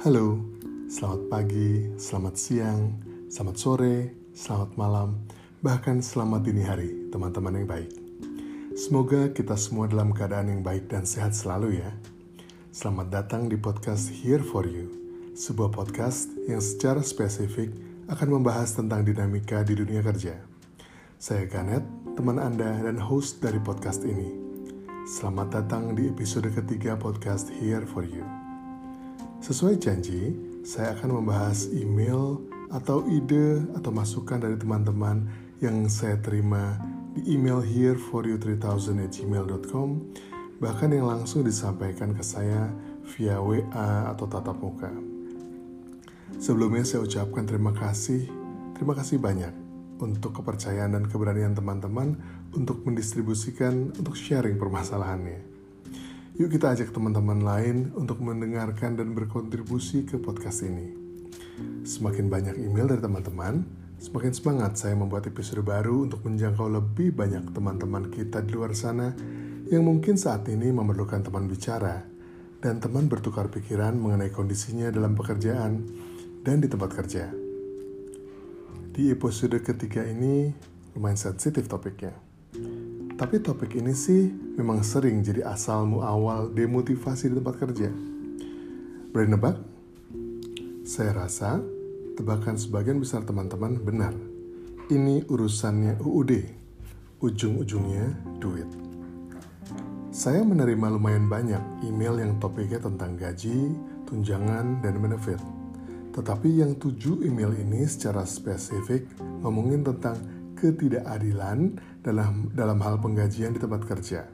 Halo, selamat pagi, selamat siang, selamat sore, selamat malam, bahkan selamat dini hari, teman-teman yang baik. Semoga kita semua dalam keadaan yang baik dan sehat selalu ya. Selamat datang di podcast Here For You, sebuah podcast yang secara spesifik akan membahas tentang dinamika di dunia kerja. Saya Ganet, teman Anda dan host dari podcast ini. Selamat datang di episode ketiga podcast Here For You. Sesuai janji, saya akan membahas email atau ide atau masukan dari teman-teman yang saya terima di email hereforyou3000 at gmail.com bahkan yang langsung disampaikan ke saya via WA atau tatap muka. Sebelumnya saya ucapkan terima kasih, terima kasih banyak untuk kepercayaan dan keberanian teman-teman untuk mendistribusikan, untuk sharing permasalahannya. Yuk kita ajak teman-teman lain untuk mendengarkan dan berkontribusi ke podcast ini. Semakin banyak email dari teman-teman, semakin semangat saya membuat episode baru untuk menjangkau lebih banyak teman-teman kita di luar sana yang mungkin saat ini memerlukan teman bicara dan teman bertukar pikiran mengenai kondisinya dalam pekerjaan dan di tempat kerja. Di episode ketiga ini lumayan sensitif topiknya. Tapi topik ini sih memang sering jadi asalmu awal demotivasi di tempat kerja. Berani nebak? Saya rasa tebakan sebagian besar teman-teman benar. Ini urusannya UUD, ujung-ujungnya duit. Saya menerima lumayan banyak email yang topiknya tentang gaji, tunjangan, dan benefit tetapi yang tujuh email ini secara spesifik ngomongin tentang ketidakadilan dalam dalam hal penggajian di tempat kerja.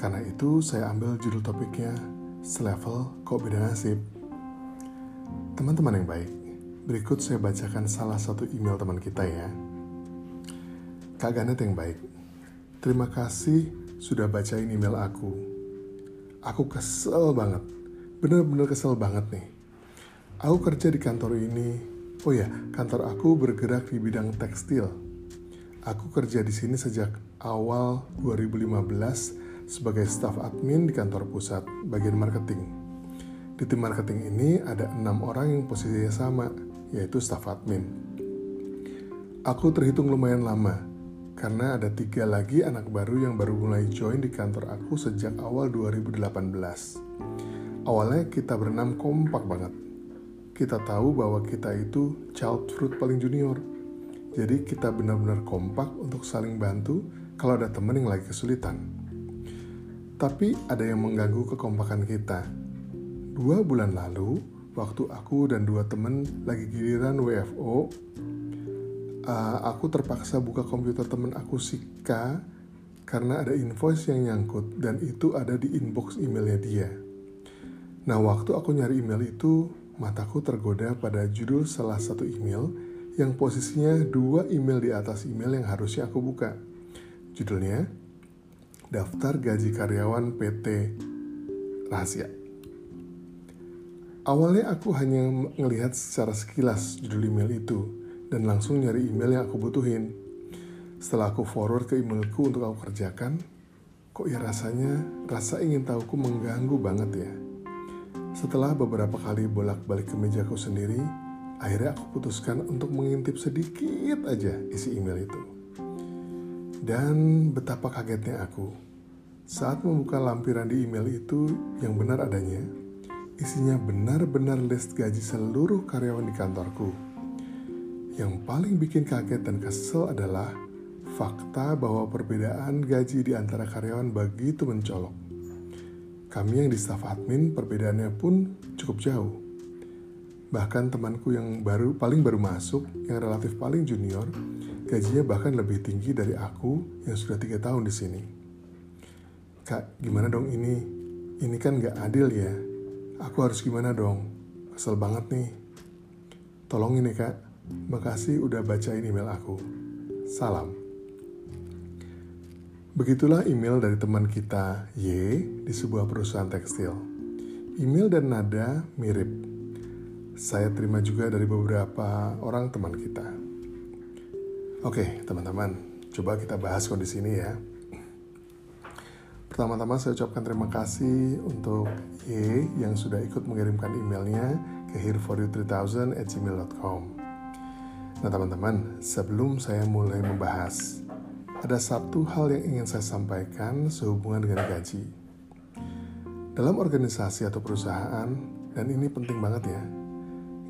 Karena itu saya ambil judul topiknya Selevel Kok Beda Nasib. Teman-teman yang baik, berikut saya bacakan salah satu email teman kita ya. Kak Ganet yang baik, terima kasih sudah bacain email aku. Aku kesel banget, bener-bener kesel banget nih Aku kerja di kantor ini. Oh ya, kantor aku bergerak di bidang tekstil. Aku kerja di sini sejak awal 2015 sebagai staf admin di kantor pusat bagian marketing. Di tim marketing ini ada enam orang yang posisinya sama, yaitu staf admin. Aku terhitung lumayan lama, karena ada tiga lagi anak baru yang baru mulai join di kantor aku sejak awal 2018. Awalnya kita berenam kompak banget, kita tahu bahwa kita itu child fruit paling junior. Jadi kita benar-benar kompak untuk saling bantu kalau ada teman yang lagi kesulitan. Tapi ada yang mengganggu kekompakan kita. Dua bulan lalu, waktu aku dan dua teman lagi giliran WFO, uh, aku terpaksa buka komputer teman aku Sika karena ada invoice yang nyangkut dan itu ada di inbox emailnya dia. Nah, waktu aku nyari email itu, mataku tergoda pada judul salah satu email yang posisinya dua email di atas email yang harusnya aku buka. Judulnya, Daftar Gaji Karyawan PT Rahasia. Awalnya aku hanya melihat secara sekilas judul email itu dan langsung nyari email yang aku butuhin. Setelah aku forward ke emailku untuk aku kerjakan, kok ya rasanya rasa ingin tahuku mengganggu banget ya. Setelah beberapa kali bolak-balik ke mejaku sendiri, akhirnya aku putuskan untuk mengintip sedikit aja isi email itu. Dan betapa kagetnya aku saat membuka lampiran di email itu yang benar adanya, isinya benar-benar list gaji seluruh karyawan di kantorku. Yang paling bikin kaget dan kesel adalah fakta bahwa perbedaan gaji di antara karyawan begitu mencolok. Kami yang di staff admin perbedaannya pun cukup jauh. Bahkan temanku yang baru paling baru masuk, yang relatif paling junior, gajinya bahkan lebih tinggi dari aku yang sudah tiga tahun di sini. Kak, gimana dong ini? Ini kan gak adil ya. Aku harus gimana dong? Kesel banget nih. Tolong ini kak, makasih udah bacain email aku. Salam. Begitulah email dari teman kita Y di sebuah perusahaan tekstil. Email dan nada mirip. Saya terima juga dari beberapa orang teman kita. Oke, teman-teman, coba kita bahas kondisi ini ya. Pertama-tama saya ucapkan terima kasih untuk Y yang sudah ikut mengirimkan emailnya ke hereforyou3000 at gmail.com. Nah teman-teman, sebelum saya mulai membahas, ada satu hal yang ingin saya sampaikan sehubungan dengan gaji. Dalam organisasi atau perusahaan, dan ini penting banget ya,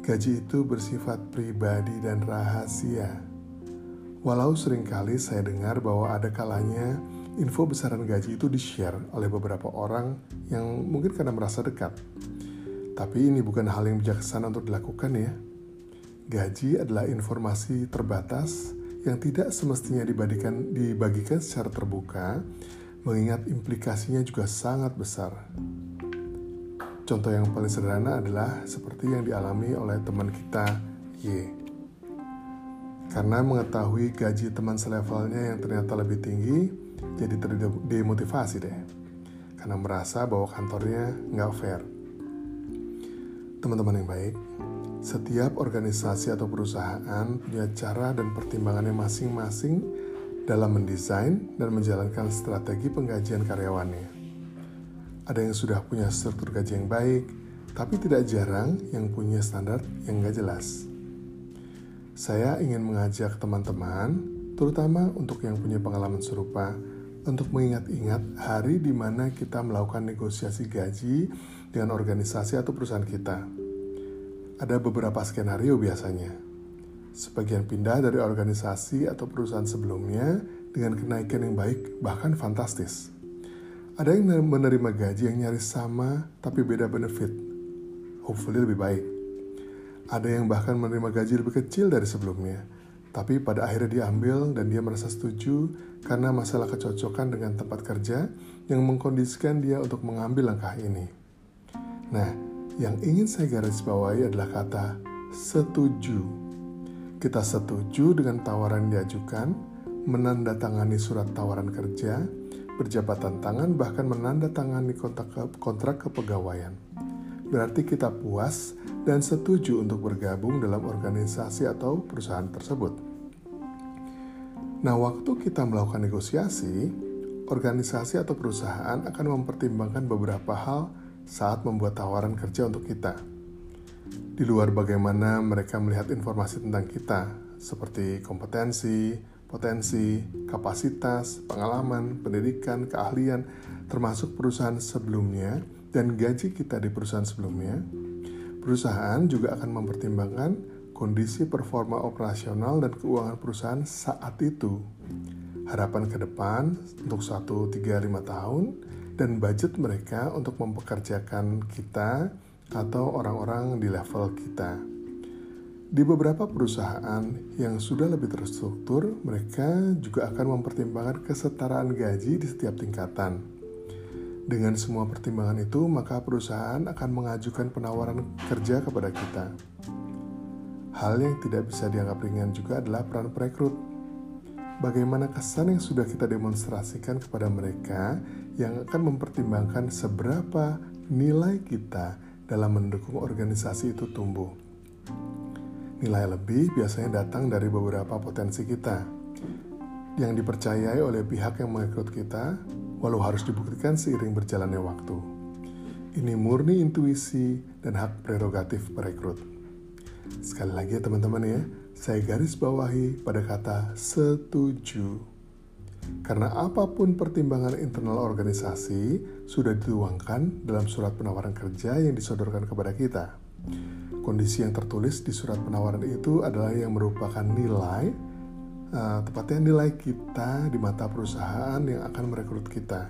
gaji itu bersifat pribadi dan rahasia. Walau sering kali saya dengar bahwa ada kalanya info besaran gaji itu di-share oleh beberapa orang yang mungkin karena merasa dekat. Tapi ini bukan hal yang bijaksana untuk dilakukan ya. Gaji adalah informasi terbatas yang tidak semestinya dibagikan, dibagikan secara terbuka, mengingat implikasinya juga sangat besar. Contoh yang paling sederhana adalah seperti yang dialami oleh teman kita Y. Karena mengetahui gaji teman selevelnya yang ternyata lebih tinggi, jadi terdemotivasi deh karena merasa bahwa kantornya nggak fair. Teman-teman yang baik, setiap organisasi atau perusahaan punya cara dan pertimbangannya masing-masing dalam mendesain dan menjalankan strategi penggajian karyawannya. Ada yang sudah punya struktur gaji yang baik, tapi tidak jarang yang punya standar yang nggak jelas. Saya ingin mengajak teman-teman, terutama untuk yang punya pengalaman serupa, untuk mengingat-ingat hari di mana kita melakukan negosiasi gaji dengan organisasi atau perusahaan kita. Ada beberapa skenario biasanya. Sebagian pindah dari organisasi atau perusahaan sebelumnya dengan kenaikan yang baik, bahkan fantastis. Ada yang menerima gaji yang nyaris sama tapi beda benefit. Hopefully lebih baik. Ada yang bahkan menerima gaji lebih kecil dari sebelumnya tapi pada akhirnya diambil dan dia merasa setuju karena masalah kecocokan dengan tempat kerja yang mengkondisikan dia untuk mengambil langkah ini. Nah, yang ingin saya garis bawahi adalah kata setuju. Kita setuju dengan tawaran diajukan, menandatangani surat tawaran kerja, berjabatan tangan, bahkan menandatangani kontrak, kontrak kepegawaian. Berarti kita puas dan setuju untuk bergabung dalam organisasi atau perusahaan tersebut. Nah, waktu kita melakukan negosiasi, organisasi atau perusahaan akan mempertimbangkan beberapa hal saat membuat tawaran kerja untuk kita. Di luar bagaimana mereka melihat informasi tentang kita, seperti kompetensi, potensi, kapasitas, pengalaman, pendidikan, keahlian, termasuk perusahaan sebelumnya dan gaji kita di perusahaan sebelumnya, Perusahaan juga akan mempertimbangkan kondisi performa operasional dan keuangan perusahaan saat itu, harapan ke depan untuk 1, 3, 5 tahun, dan budget mereka untuk mempekerjakan kita atau orang-orang di level kita. Di beberapa perusahaan yang sudah lebih terstruktur, mereka juga akan mempertimbangkan kesetaraan gaji di setiap tingkatan dengan semua pertimbangan itu, maka perusahaan akan mengajukan penawaran kerja kepada kita. Hal yang tidak bisa dianggap ringan juga adalah peran perekrut. Bagaimana kesan yang sudah kita demonstrasikan kepada mereka yang akan mempertimbangkan seberapa nilai kita dalam mendukung organisasi itu tumbuh. Nilai lebih biasanya datang dari beberapa potensi kita yang dipercayai oleh pihak yang merekrut kita walau harus dibuktikan seiring berjalannya waktu. Ini murni intuisi dan hak prerogatif perekrut. Sekali lagi ya teman-teman ya, saya garis bawahi pada kata setuju. Karena apa pun pertimbangan internal organisasi sudah dituangkan dalam surat penawaran kerja yang disodorkan kepada kita. Kondisi yang tertulis di surat penawaran itu adalah yang merupakan nilai uh, tepatnya nilai kita di mata perusahaan yang akan merekrut kita.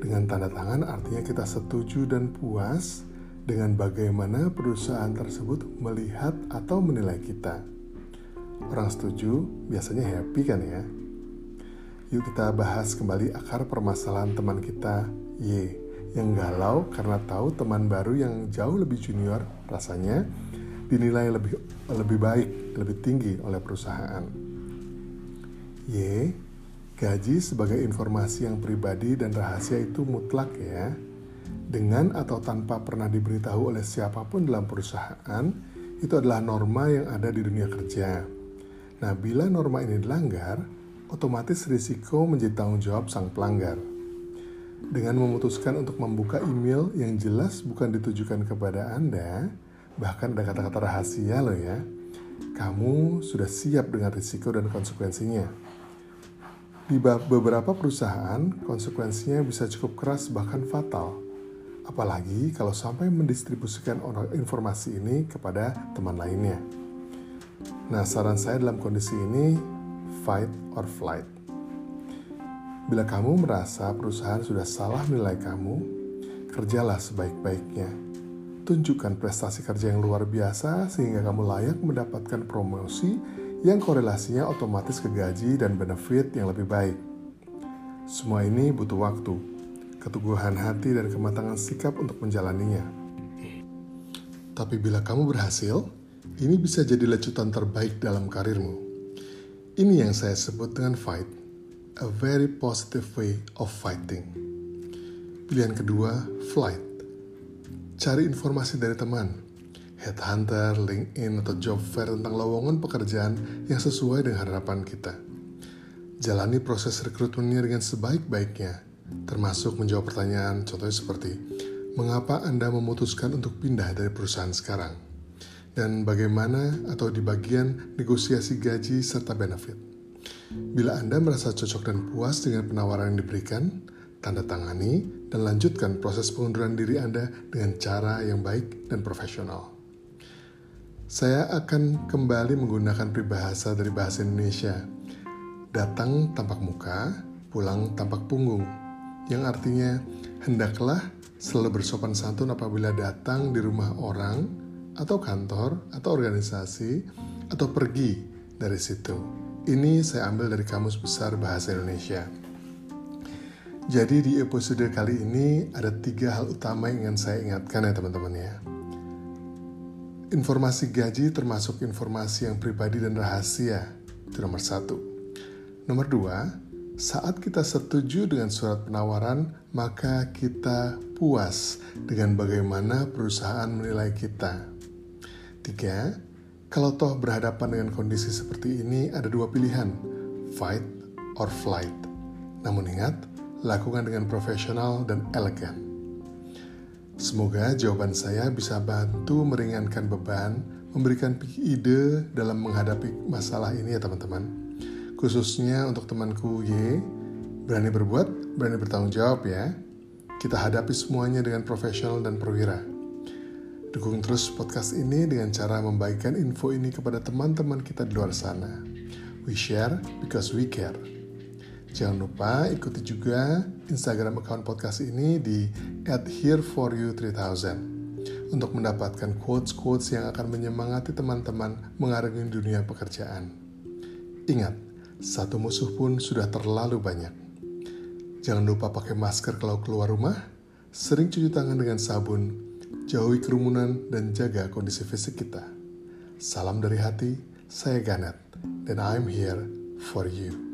Dengan tanda tangan artinya kita setuju dan puas dengan bagaimana perusahaan tersebut melihat atau menilai kita. Orang setuju biasanya happy kan ya? Yuk kita bahas kembali akar permasalahan teman kita Y yang galau karena tahu teman baru yang jauh lebih junior rasanya dinilai lebih lebih baik, lebih tinggi oleh perusahaan. Y. Gaji sebagai informasi yang pribadi dan rahasia itu mutlak ya. Dengan atau tanpa pernah diberitahu oleh siapa pun dalam perusahaan, itu adalah norma yang ada di dunia kerja. Nah, bila norma ini dilanggar, otomatis risiko menjadi tanggung jawab sang pelanggar. Dengan memutuskan untuk membuka email yang jelas bukan ditujukan kepada Anda, bahkan ada kata-kata rahasia loh ya, kamu sudah siap dengan risiko dan konsekuensinya. Di beberapa perusahaan, konsekuensinya bisa cukup keras bahkan fatal. Apalagi kalau sampai mendistribusikan informasi ini kepada teman lainnya. Nah, saran saya dalam kondisi ini, fight or flight. Bila kamu merasa perusahaan sudah salah menilai kamu, kerjalah sebaik-baiknya. Tunjukkan prestasi kerja yang luar biasa sehingga kamu layak mendapatkan promosi yang korelasinya otomatis ke gaji dan benefit yang lebih baik. Semua ini butuh waktu, keteguhan hati dan kematangan sikap untuk menjalaninya. Tapi bila kamu berhasil, ini bisa jadi lecutan terbaik dalam karirmu. Ini yang saya sebut dengan fight a very positive way of fighting. Pilihan kedua, flight. Cari informasi dari teman, headhunter, LinkedIn, atau job fair tentang lowongan pekerjaan yang sesuai dengan harapan kita. Jalani proses rekrutmennya dengan sebaik-baiknya, termasuk menjawab pertanyaan contohnya seperti, mengapa Anda memutuskan untuk pindah dari perusahaan sekarang? Dan bagaimana atau di bagian negosiasi gaji serta benefit. Bila Anda merasa cocok dan puas dengan penawaran yang diberikan, tanda tangani dan lanjutkan proses pengunduran diri Anda dengan cara yang baik dan profesional. Saya akan kembali menggunakan peribahasa dari bahasa Indonesia. Datang tampak muka, pulang tampak punggung. Yang artinya, hendaklah selalu bersopan santun apabila datang di rumah orang, atau kantor, atau organisasi, atau pergi dari situ ini saya ambil dari Kamus Besar Bahasa Indonesia. Jadi di episode kali ini ada tiga hal utama yang ingin saya ingatkan ya teman-teman ya. Informasi gaji termasuk informasi yang pribadi dan rahasia, itu nomor satu. Nomor dua, saat kita setuju dengan surat penawaran, maka kita puas dengan bagaimana perusahaan menilai kita. Tiga, kalau toh berhadapan dengan kondisi seperti ini, ada dua pilihan, fight or flight. Namun ingat, lakukan dengan profesional dan elegan. Semoga jawaban saya bisa bantu meringankan beban, memberikan ide dalam menghadapi masalah ini ya teman-teman. Khususnya untuk temanku Y, berani berbuat, berani bertanggung jawab ya. Kita hadapi semuanya dengan profesional dan perwira. Dukung terus podcast ini dengan cara membagikan info ini kepada teman-teman kita di luar sana. We share because we care. Jangan lupa ikuti juga Instagram account podcast ini di @hereforyou3000 untuk mendapatkan quotes-quotes yang akan menyemangati teman-teman mengarungi dunia pekerjaan. Ingat, satu musuh pun sudah terlalu banyak. Jangan lupa pakai masker kalau keluar rumah, sering cuci tangan dengan sabun, jauhi kerumunan, dan jaga kondisi fisik kita. Salam dari hati, saya Ganet, dan I'm here for you.